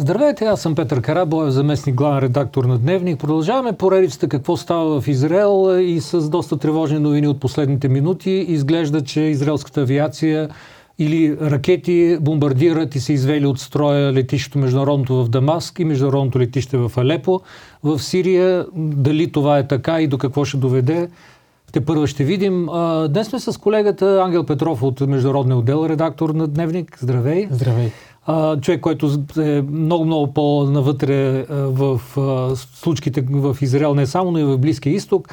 Здравейте, аз съм Петър Карабоев, заместник главен редактор на Дневник. Продължаваме поредицата какво става в Израел и с доста тревожни новини от последните минути. Изглежда, че израелската авиация или ракети бомбардират и се извели от строя летището международното в Дамаск и международното летище в Алепо. В Сирия дали това е така и до какво ще доведе, те първо ще видим. Днес сме с колегата Ангел Петров от Международния отдел, редактор на Дневник. Здравей! Здравей! Човек, който е много-много по-навътре в случките в Израел, не само, но и в Близкия изток.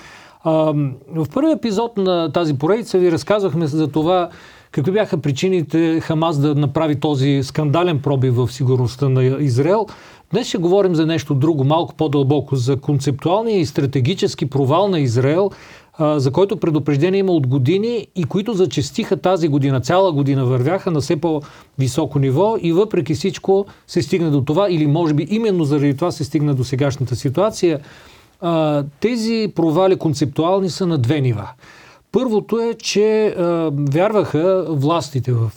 В първи епизод на тази поредица ви разказвахме за това какви бяха причините Хамас да направи този скандален пробив в сигурността на Израел. Днес ще говорим за нещо друго, малко по-дълбоко, за концептуалния и стратегически провал на Израел, за който предупреждение има от години и които зачестиха тази година, цяла година вървяха на все по-високо ниво и въпреки всичко се стигна до това или може би именно заради това се стигна до сегашната ситуация. Тези провали концептуални са на две нива. Първото е, че вярваха властите в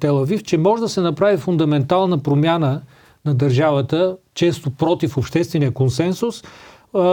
Телавив, че може да се направи фундаментална промяна на държавата, често против обществения консенсус,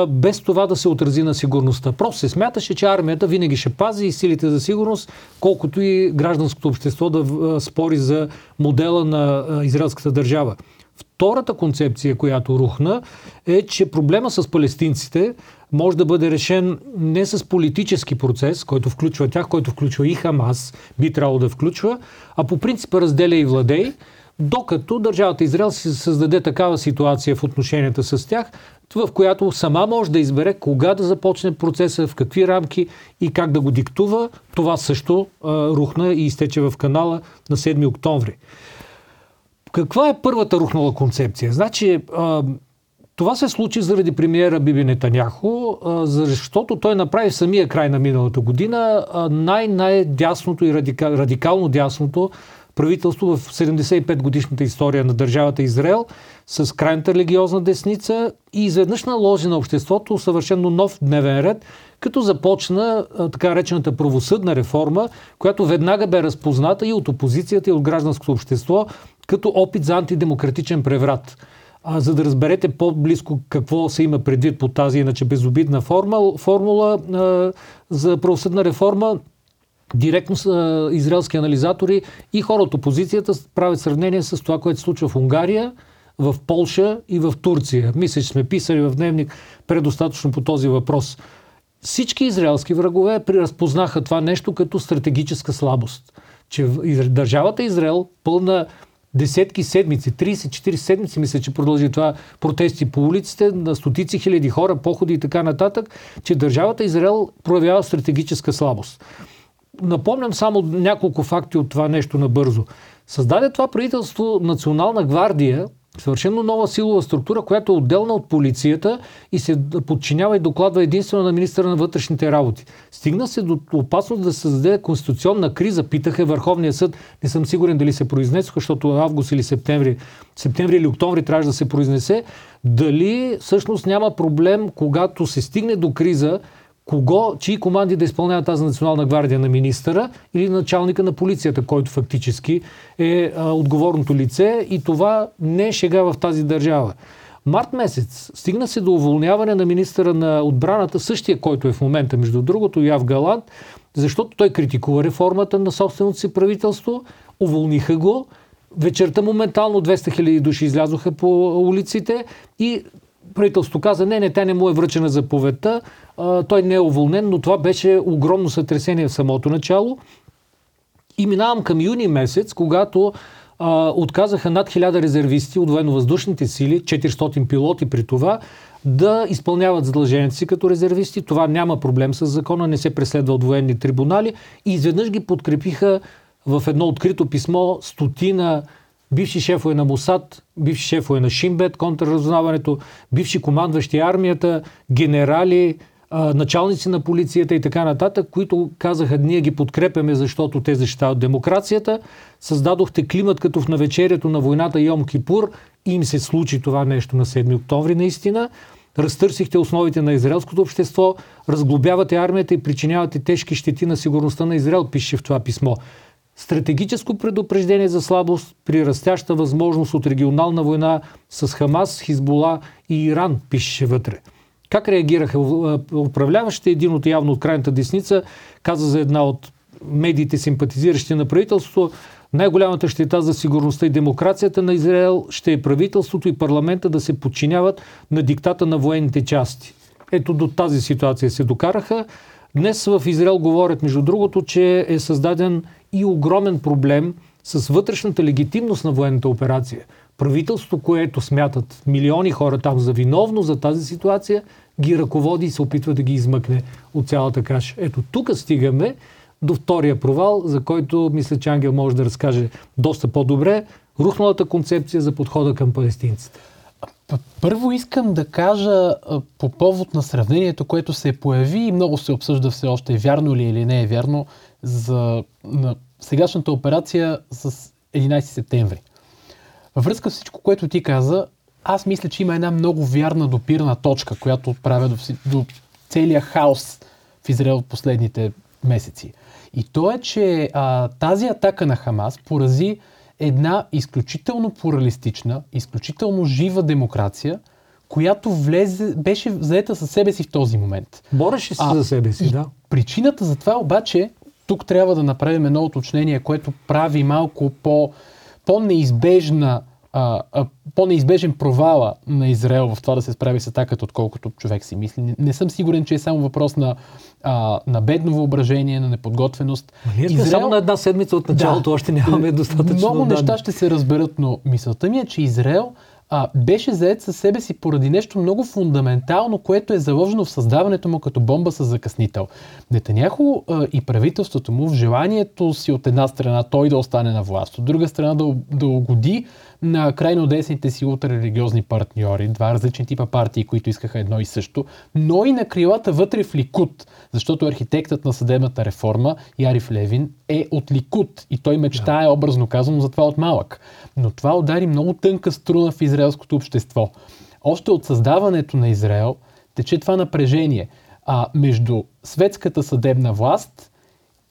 без това да се отрази на сигурността. Просто се смяташе, че армията винаги ще пази и силите за сигурност, колкото и гражданското общество да спори за модела на израелската държава. Втората концепция, която рухна, е, че проблема с палестинците може да бъде решен не с политически процес, който включва тях, който включва и Хамас, би трябвало да включва, а по принципа разделя и владей, докато държавата Израел се създаде такава ситуация в отношенията с тях, в която сама може да избере кога да започне процеса, в какви рамки и как да го диктува. Това също а, рухна и изтече в канала на 7 октомври. Каква е първата рухнала концепция? Значи, а, това се случи заради премиера Биби Нетаняхо, защото той направи самия край на миналата година най-най-дясното и радикал, радикално дясното правителство в 75 годишната история на държавата Израел с крайната религиозна десница и изведнъж наложи на обществото съвършенно нов дневен ред, като започна така речената правосъдна реформа, която веднага бе разпозната и от опозицията, и от гражданското общество, като опит за антидемократичен преврат. А, за да разберете по-близко какво се има предвид по тази иначе безобидна формула, формула а, за правосъдна реформа, директно с израелски анализатори и хора от опозицията правят сравнение с това, което се случва в Унгария, в Полша и в Турция. Мисля, че сме писали в дневник предостатъчно по този въпрос. Всички израелски врагове приразпознаха това нещо като стратегическа слабост. Че държавата Израел, пълна десетки седмици, 30-40 седмици, мисля, че продължи това протести по улиците, на стотици хиляди хора, походи и така нататък, че държавата Израел проявява стратегическа слабост напомням само няколко факти от това нещо набързо. Създаде това правителство Национална гвардия, съвършено нова силова структура, която е отделна от полицията и се подчинява и докладва единствено на министра на вътрешните работи. Стигна се до опасност да се създаде конституционна криза, питаха Върховния съд. Не съм сигурен дали се произнесоха, защото август или септември, септември или октомври трябва да се произнесе. Дали всъщност няма проблем, когато се стигне до криза, кого, чии команди да изпълнява тази национална гвардия на министъра или началника на полицията, който фактически е а, отговорното лице и това не е шега в тази държава. Март месец стигна се до уволняване на министъра на отбраната, същия, който е в момента, между другото, Яв Галант, защото той критикува реформата на собственото си правителство, уволниха го, вечерта моментално 200 000 души излязоха по улиците и правителството каза, не, не, тя не му е връчена заповедта, той не е уволнен, но това беше огромно сътресение в самото начало. И минавам към юни месец, когато а, отказаха над 1000 резервисти от военновъздушните сили, 400 пилоти при това, да изпълняват задълженията си като резервисти. Това няма проблем с закона, не се преследва от военни трибунали. И изведнъж ги подкрепиха в едно открито писмо стотина бивши шефове на Мусад, бивши шефове на Шимбет, контрразузнаването, бивши командващи армията, генерали, началници на полицията и така нататък, които казаха, ние ги подкрепяме, защото те защитават демокрацията. Създадохте климат като в навечерието на войната Йом Кипур им се случи това нещо на 7 октомври наистина. Разтърсихте основите на израелското общество, разглобявате армията и причинявате тежки щети на сигурността на Израел, пише в това писмо. Стратегическо предупреждение за слабост при растяща възможност от регионална война с Хамас, Хизбола и Иран, пише вътре. Как реагираха управляващите? Един от явно от крайната десница каза за една от медиите, симпатизиращи на правителството, най-голямата щета за сигурността и демокрацията на Израел ще е правителството и парламента да се подчиняват на диктата на военните части. Ето до тази ситуация се докараха. Днес в Израел говорят, между другото, че е създаден и огромен проблем с вътрешната легитимност на военната операция. Правителството, което смятат милиони хора там за виновно за тази ситуация, ги ръководи и се опитва да ги измъкне от цялата каша. Ето тук стигаме до втория провал, за който мисля, че Ангел може да разкаже доста по-добре. Рухналата концепция за подхода към палестинците. Първо искам да кажа по повод на сравнението, което се появи и много се обсъжда все още, вярно ли е или не е вярно, за на сегашната операция с 11 септември. Във връзка с всичко, което ти каза, аз мисля, че има една много вярна допирна точка, която отправя до, до целия хаос в Израел от последните месеци. И то е, че а, тази атака на Хамас порази една изключително плуралистична, изключително жива демокрация, която влезе, беше заета със себе си в този момент. Бореше се за себе си, да. Причината за това обаче, тук трябва да направим едно уточнение, което прави малко по, по-неизбежна а, а, по-неизбежен провала на Израел в това да се справи с атаката, отколкото човек си мисли. Не, не съм сигурен, че е само въпрос на, а, на бедно въображение, на неподготвеност. Ние Израел... само на една седмица от началото, да, още нямаме достатъчно Много неща ще се разберат, но мисълта ми е, че Израел а, беше заед със себе си поради нещо много фундаментално, което е заложено в създаването му като бомба с закъснител. Нетаняхо а, и правителството му в желанието си от една страна той да остане на власт, от друга страна да, да угоди на крайно десните си ултрарелигиозни партньори, два различни типа партии, които искаха едно и също, но и на крилата вътре в Ликут, защото архитектът на съдебната реформа, Яриф Левин, е от Ликут и той мечтае, да. образно казано, за това от малък. Но това удари много тънка струна в израелското общество. Още от създаването на Израел тече това напрежение а, между светската съдебна власт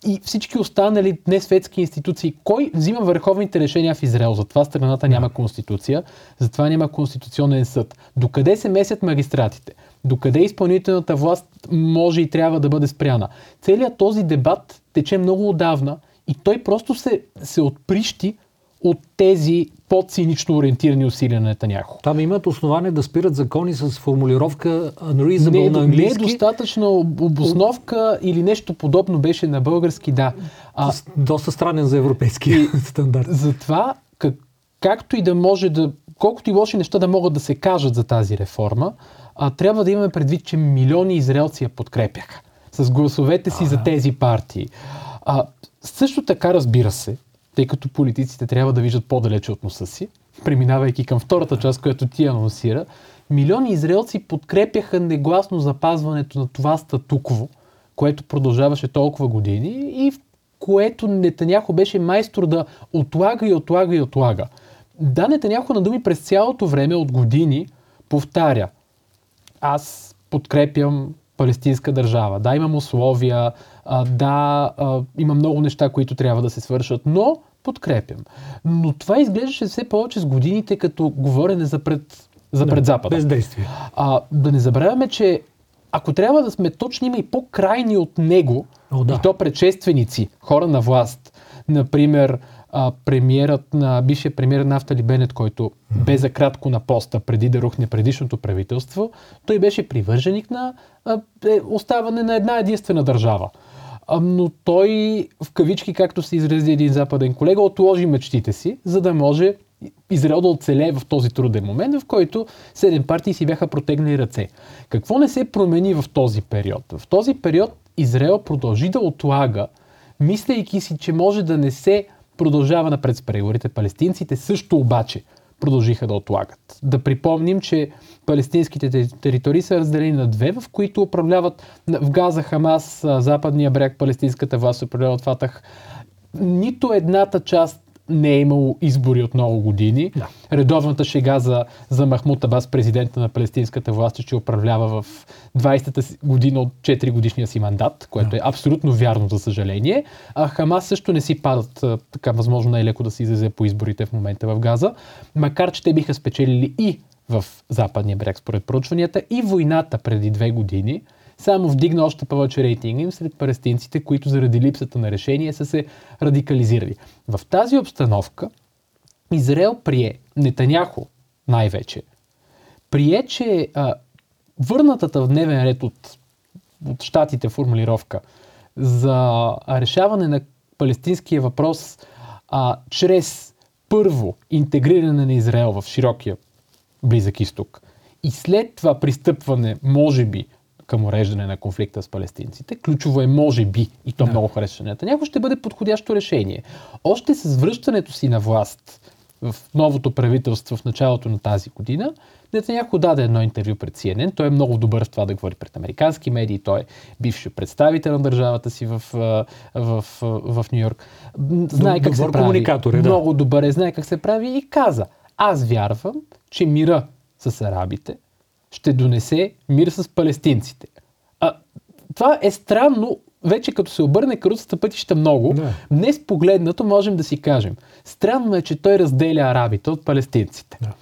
и всички останали несветски институции. Кой взима върховните решения в Израел? Затова страната няма конституция, затова няма конституционен съд. Докъде се месят магистратите? Докъде изпълнителната власт може и трябва да бъде спряна? Целият този дебат тече много отдавна и той просто се, се отприщи от тези по-цинично ориентирани усилия на Нетаняхо. Там имат основание да спират закони с формулировка unreasonable не, на английски. Не е достатъчна обосновка или нещо подобно беше на български, да. А, Доста странен за европейски стандарт. Затова, как, както и да може да, колкото и лоши неща да могат да се кажат за тази реформа, а, трябва да имаме предвид, че милиони израелци я подкрепяха с гласовете си а, за тези партии. А, също така, разбира се, тъй като политиците трябва да виждат по-далече от носа си, преминавайки към втората част, която ти анонсира, милиони израелци подкрепяха негласно запазването на това статукво, което продължаваше толкова години и в което Нетаняхо беше майстор да отлага и отлага и отлага. Да, Нетаняхо на думи през цялото време от години повтаря аз подкрепям палестинска държава. Да, имам условия, да, има много неща, които трябва да се свършат, но подкрепям. Но това изглеждаше все повече с годините като говорене за пред, за пред Запада. Без действие. А, да не забравяме, че ако трябва да сме точни, има и по-крайни от него, О, да. и то предшественици, хора на власт. Например, а, премиерът на бившия премиер Нафтали Бенет, който mm-hmm. бе за кратко на поста преди да рухне предишното правителство, той беше привърженик на а, е, оставане на една единствена държава. А, но той, в кавички, както се изрази един западен колега, отложи мечтите си, за да може Израел да оцелее в този труден момент, в който седем партии си бяха протегнали ръце. Какво не се промени в този период? В този период Израел продължи да отлага, мислейки си, че може да не се продължава напред с преговорите. Палестинците също обаче продължиха да отлагат. Да припомним, че палестинските територии са разделени на две, в които управляват в Газа Хамас, западния бряг, палестинската власт управлява от Фатах. Нито едната част не е имало избори от много години. Да. Редовната шега за, за Махмут Абас, президента на палестинската власт, че управлява в 20-та си година от 4 годишния си мандат, което е абсолютно вярно, за съжаление. А Хамас също не си падат така възможно най-леко да се излезе по изборите в момента в Газа, макар че те биха спечелили и в западния бряг според проучванията и войната преди две години само вдигна още повече рейтинга им сред палестинците, които заради липсата на решение са се радикализирали. В тази обстановка Израел прие, Нетаняхо най-вече, прие, че а, върнатата в дневен ред от, от щатите формулировка за решаване на палестинския въпрос а, чрез първо интегриране на Израел в широкия Близък изток и след това пристъпване, може би, към уреждане на конфликта с палестинците. Ключово е може би, и то Да. много харесва Нетаняхо, ще бъде подходящо решение. Още с връщането си на власт в новото правителство в началото на тази година, Нетаняхо даде едно интервю пред CNN. Той е много добър в това да говори пред американски медии. Той е бивш представител на държавата си в, в, в, в Нью Йорк. Знае как Добър се прави. е, да. Много добър е, знае как се прави и каза. Аз вярвам, че мира с арабите ще донесе мир с палестинците. А, това е странно, вече като се обърне каруцата пътища много. Да. Днес погледнато можем да си кажем. Странно е, че той разделя арабите от палестинците. Да.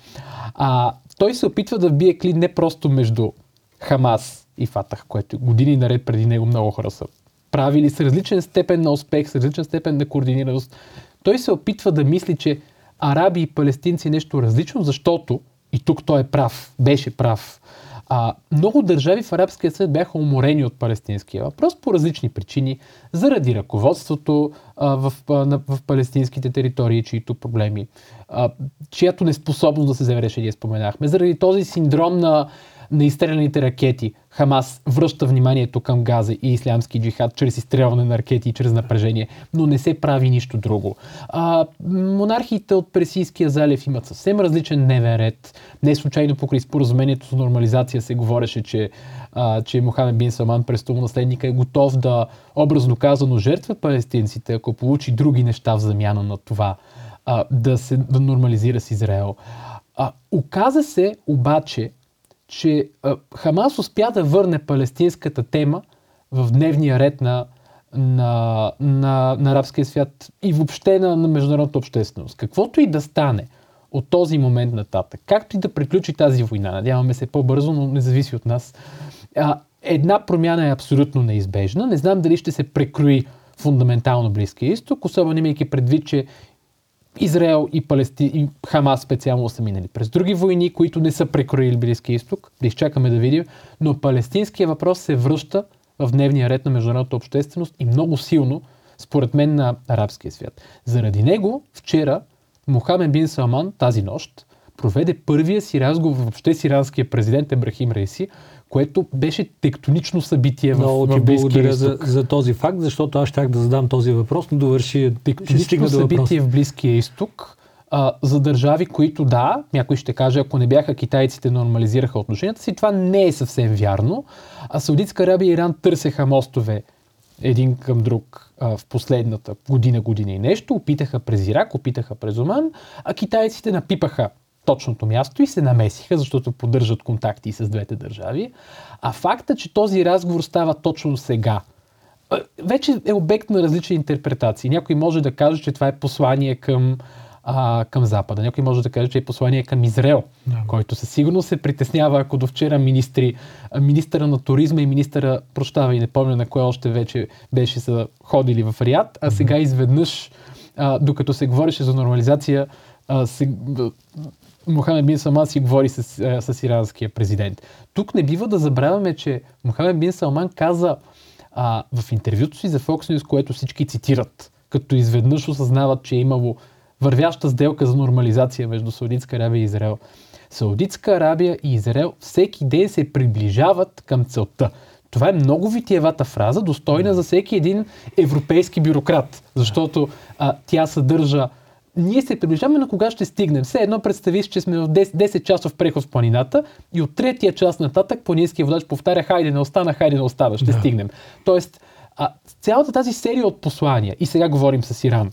А, той се опитва да вбие клин не просто между Хамас и Фатах, което години наред преди него много хора са правили с различен степен на успех, с различен степен на координираност. Той се опитва да мисли, че араби и палестинци е нещо различно, защото, и тук той е прав, беше прав, а, много държави в арабския свет бяха уморени от палестинския въпрос по различни причини, заради ръководството а, в, а, на, в палестинските територии, чието проблеми, а, чиято неспособност да се вземе решение споменахме, заради този синдром на, на изстреляните ракети. Хамас връща вниманието към Газа и ислямски джихад чрез изстрелване на ракети и чрез напрежение, но не се прави нищо друго. А, монархиите от Персийския залив имат съвсем различен дневен ред. Не случайно покрай споразумението за нормализация се говореше, че, а, че Мохамед Бин Салман, престолонаследника, е готов да, образно казано, жертва палестинците, ако получи други неща в замяна на това а, да се да нормализира с Израел. А, оказа се обаче, че Хамас успя да върне палестинската тема в дневния ред на, на, на, на арабския свят и въобще на, на международната общественост. Каквото и да стане от този момент нататък, както и да приключи тази война, надяваме се по-бързо, но не зависи от нас, една промяна е абсолютно неизбежна. Не знам дали ще се прекрои фундаментално Близкия изток, особено имайки предвид, че Израел и, Палести... и Хамас специално са минали през други войни, които не са прекроили Близкия изток. Да изчакаме да видим. Но палестинския въпрос се връща в дневния ред на международната общественост и много силно, според мен, на арабския свят. Заради него вчера Мохамед Бин Салман тази нощ проведе първия си разговор въобще с иранския президент Ебрахим Рейси, което беше тектонично събитие в, Много в ти Близкия благодаря за, за този факт, защото аз щях да задам този въпрос, но довърши. Тектонично до събитие в Близкия изток а, за държави, които да, някой ще каже, ако не бяха китайците нормализираха отношенията си, това не е съвсем вярно. А Саудитска Арабия и Иран търсеха мостове един към друг а, в последната година, година и нещо. Опитаха през Ирак, опитаха през Оман, а китайците напипаха точното място и се намесиха, защото поддържат контакти с двете държави. А факта, че този разговор става точно сега, вече е обект на различни интерпретации. Някой може да каже, че това е послание към, а, към Запада. Някой може да каже, че е послание към Израел, Да. който със сигурност се притеснява, ако до вчера министри, министъра на туризма и министъра, прощава и не помня на кое още вече беше са ходили в Риад, а сега изведнъж, а, докато се говореше за нормализация, а, се, Мохамед Бин Салман си говори с, а, с иранския президент. Тук не бива да забравяме, че Мохамед Бин Салман каза а, в интервюто си за Fox News, което всички цитират, като изведнъж осъзнават, че е имало вървяща сделка за нормализация между Саудитска Арабия и Израел. Саудитска Арабия и Израел всеки ден се приближават към целта. Това е много витиевата фраза, достойна за всеки един европейски бюрократ, защото а, тя съдържа ние се приближаваме на кога ще стигнем. Все едно представи, си, че сме в 10, 10 часов преход в планината и от третия час нататък планинския водач повтаря хайде не остана, хайде не остава, ще Да. стигнем. Тоест, а, цялата тази серия от послания, и сега говорим с Иран,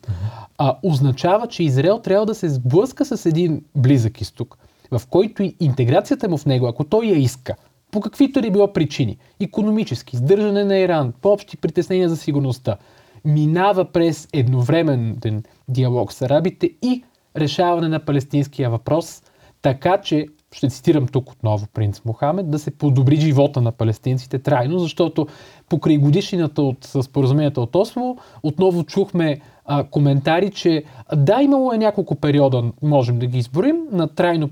а, означава, че Израел трябва да се сблъска с един близък изток, в който и интеграцията му в него, ако той я иска, по каквито ли било причини, економически, сдържане на Иран, по-общи притеснения за сигурността, минава през едновременен диалог с арабите и решаване на палестинския въпрос, така че, ще цитирам тук отново принц Мохамед, да се подобри живота на палестинците трайно, защото покрай годишнината от споразумението от Осло, отново чухме а, коментари, че да, имало е няколко периода, можем да ги изборим, на трайно,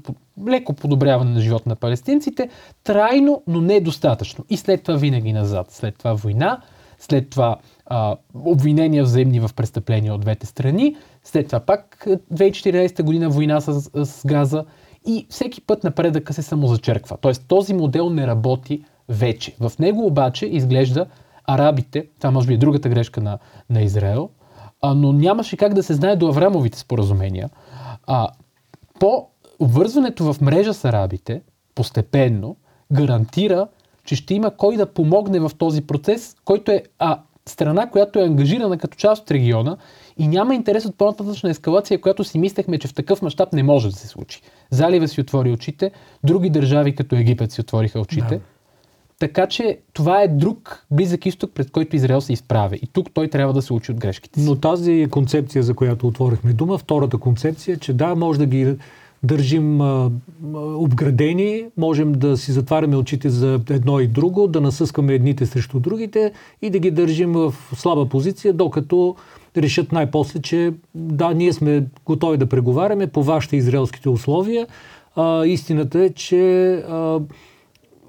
леко подобряване на живота на палестинците, трайно, но недостатъчно. И след това винаги назад. След това война, след това а, обвинения взаимни в престъпления от двете страни, след това пак 2014 година война с, с Газа и всеки път напредъка се самозачерква. Тоест този модел не работи вече. В него обаче изглежда арабите, това може би е другата грешка на, на Израел, а, но нямаше как да се знае до Аврамовите споразумения. А, по обвързването в мрежа с арабите, постепенно, гарантира, че ще има кой да помогне в този процес, който е а, страна, която е ангажирана като част от региона и няма интерес от по-нататъчна ескалация, която си мислехме, че в такъв мащаб не може да се случи. Залива си отвори очите, други държави като Египет си отвориха очите. Да. Така че това е друг близък изток, пред който Израел се изправя. И тук той трябва да се учи от грешките си. Но тази концепция, за която отворихме дума, втората концепция, че да, може да ги държим а, обградени, можем да си затваряме очите за едно и друго, да насъскаме едните срещу другите и да ги държим в слаба позиция, докато решат най-после, че да, ние сме готови да преговаряме по вашите израелските условия. А, истината е, че а,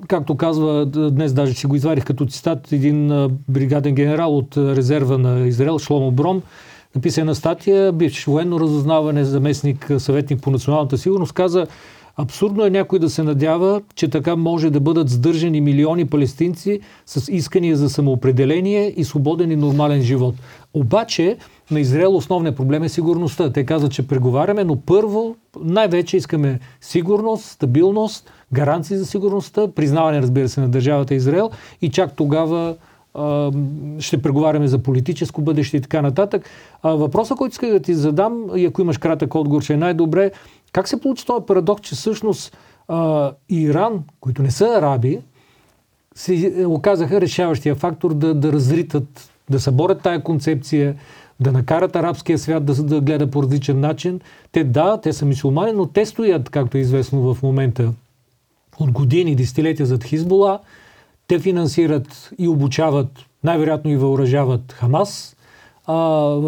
както казва, днес даже си го извадих като цитат, един бригаден генерал от резерва на Израел, Шломо Бром, написана статия, бивш военно разузнаване, заместник, съветник по националната сигурност, каза, Абсурдно е някой да се надява, че така може да бъдат сдържани милиони палестинци с искания за самоопределение и свободен и нормален живот. Обаче на Израел основният проблем е сигурността. Те казват, че преговаряме, но първо най-вече искаме сигурност, стабилност, гаранции за сигурността, признаване, разбира се, на държавата Израел и чак тогава ще преговаряме за политическо бъдеще и така нататък. Въпросът, който иска да ти задам, и ако имаш кратък отговор, ще е най-добре, как се получи този парадокс, че всъщност а, Иран, които не са араби, се оказаха решаващия фактор да, да разритат, да съборят тая концепция, да накарат арабския свят да, да гледа по различен начин. Те да, те са мисулмани, но те стоят, както е известно в момента, от години, десетилетия зад Хизбола. Те финансират и обучават, най-вероятно и въоръжават Хамас. А,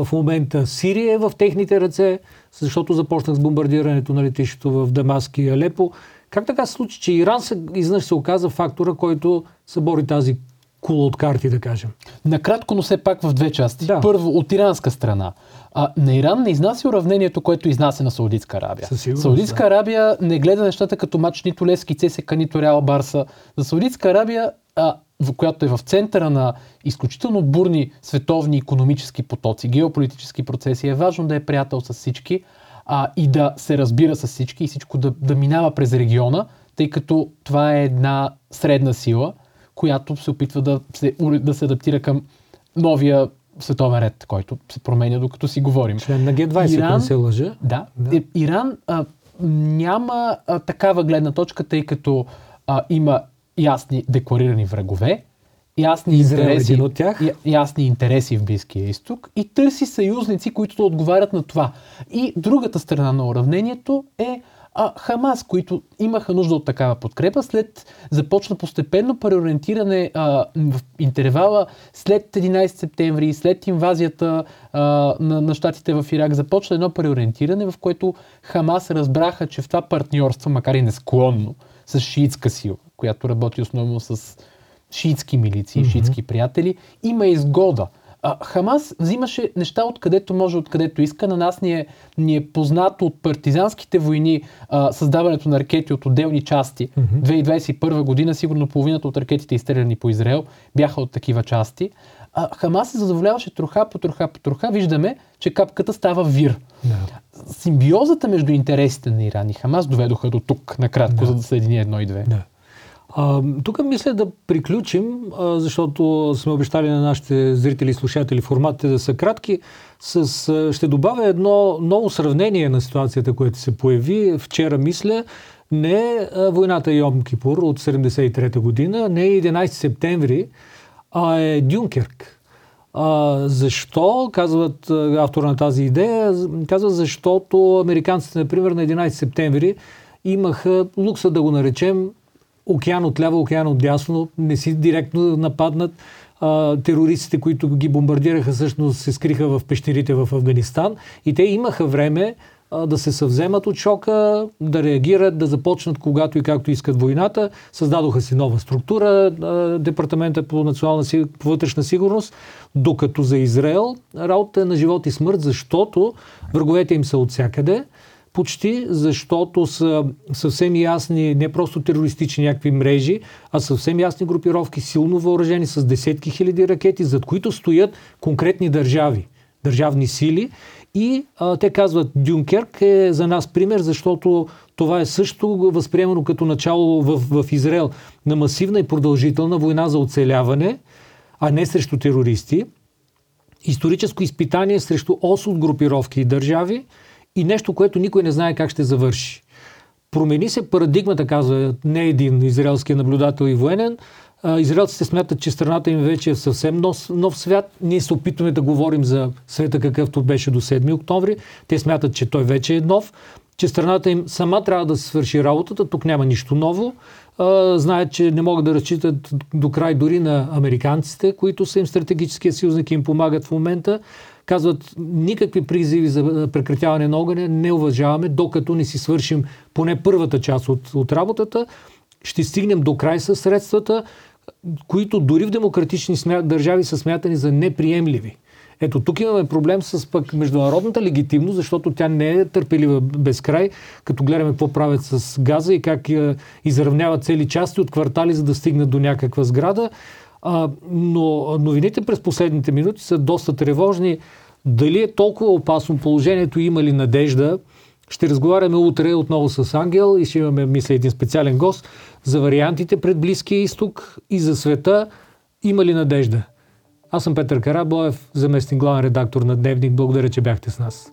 в момента Сирия е в техните ръце защото започнах с бомбардирането на летището в Дамаск и Алепо. Как така се случи, че Иран се, изнъж се оказа фактора, който събори тази кула от карти, да кажем? Накратко, но все пак в две части. Да. Първо, от иранска страна. А, на Иран не изнася уравнението, което изнася на Саудитска Арабия. Саудитска да. Арабия не гледа нещата като матч нито Лески ЦСК, нито Реал Барса. За Саудитска Арабия а, в която е в центъра на изключително бурни световни економически потоци, геополитически процеси, е важно да е приятел с всички а, и да се разбира с всички и всичко да, да минава през региона, тъй като това е една средна сила, която се опитва да се, да се адаптира към новия световен ред, който се променя докато си говорим. Член на Г20, Иран, не се лъжа. Да. да. Е, Иран а, няма а, такава гледна точка, тъй като а, има ясни декларирани врагове, ясни интереси, от тях. ясни интереси в Близкия изток и търси съюзници, които да отговарят на това. И другата страна на уравнението е а, Хамас, които имаха нужда от такава подкрепа, след започна постепенно преориентиране а, в интервала след 11 септември, след инвазията а, на, на щатите в Ирак, започна едно преориентиране, в което Хамас разбраха, че в това партньорство, макар и несклонно, с шиитска сила, която работи основно с шиитски милиции, mm-hmm. шиитски приятели, има изгода. А, Хамас взимаше неща откъдето може, откъдето иска. На нас ни е, ни е познато от партизанските войни а, създаването на ракети от отделни части. Mm-hmm. 2021 година сигурно половината от ракетите изстреляни по Израел бяха от такива части. А, Хамас се задоволяваше троха по троха по троха. Виждаме, че капката става вир. Yeah. Симбиозата между интересите на Иран и Хамас доведоха до тук, накратко, yeah. за да съедини едно и две. Yeah. А, тук мисля да приключим, а, защото сме обещали на нашите зрители и слушатели форматите да са кратки. С, а, ще добавя едно ново сравнение на ситуацията, което се появи. Вчера мисля, не е войната Йом Кипур от 73-та година, не е 11 септември, а е Дюнкерк. А, защо, казват автора на тази идея, казва защото американците, например, на 11 септември имаха лукса да го наречем океан от ляво, океан от дясно, не си директно нападнат. А, терористите, които ги бомбардираха, всъщност се скриха в пещерите в Афганистан и те имаха време да се съвземат от шока, да реагират, да започнат когато и както искат войната. Създадоха си нова структура, Департамента по, национална, по вътрешна сигурност, докато за Израел работа е на живот и смърт, защото враговете им са от всякъде почти, защото са съвсем ясни, не просто терористични някакви мрежи, а съвсем ясни групировки, силно въоръжени с десетки хиляди ракети, зад които стоят конкретни държави, държавни сили. И а, те казват, Дюнкерк е за нас пример, защото това е също възприемано като начало в, в Израел на масивна и продължителна война за оцеляване, а не срещу терористи. Историческо изпитание срещу ос от групировки и държави, и нещо, което никой не знае как ще завърши. Промени се парадигмата, казва не един израелски наблюдател и военен. Израелците смятат, че страната им вече е съвсем нов, нов свят. Ние се опитваме да говорим за света какъвто беше до 7 октомври. Те смятат, че той вече е нов, че страната им сама трябва да се свърши работата. Тук няма нищо ново. Знаят, че не могат да разчитат до край дори на американците, които са им стратегическия съюзник и им помагат в момента казват никакви призиви за прекратяване на огъня не уважаваме, докато не си свършим поне първата част от, от работата. Ще стигнем до край със средствата, които дори в демократични държави са смятани за неприемливи. Ето тук имаме проблем с пък международната легитимност, защото тя не е търпелива без край, като гледаме какво правят с газа и как изравняват цели части от квартали, за да стигнат до някаква сграда. А, но новините през последните минути са доста тревожни. Дали е толкова опасно положението, има ли надежда? Ще разговаряме утре отново с Ангел и ще имаме, мисля, един специален гост за вариантите пред Близкия изток и за света. Има ли надежда? Аз съм Петър Карабоев, заместник главен редактор на Дневник. Благодаря, че бяхте с нас.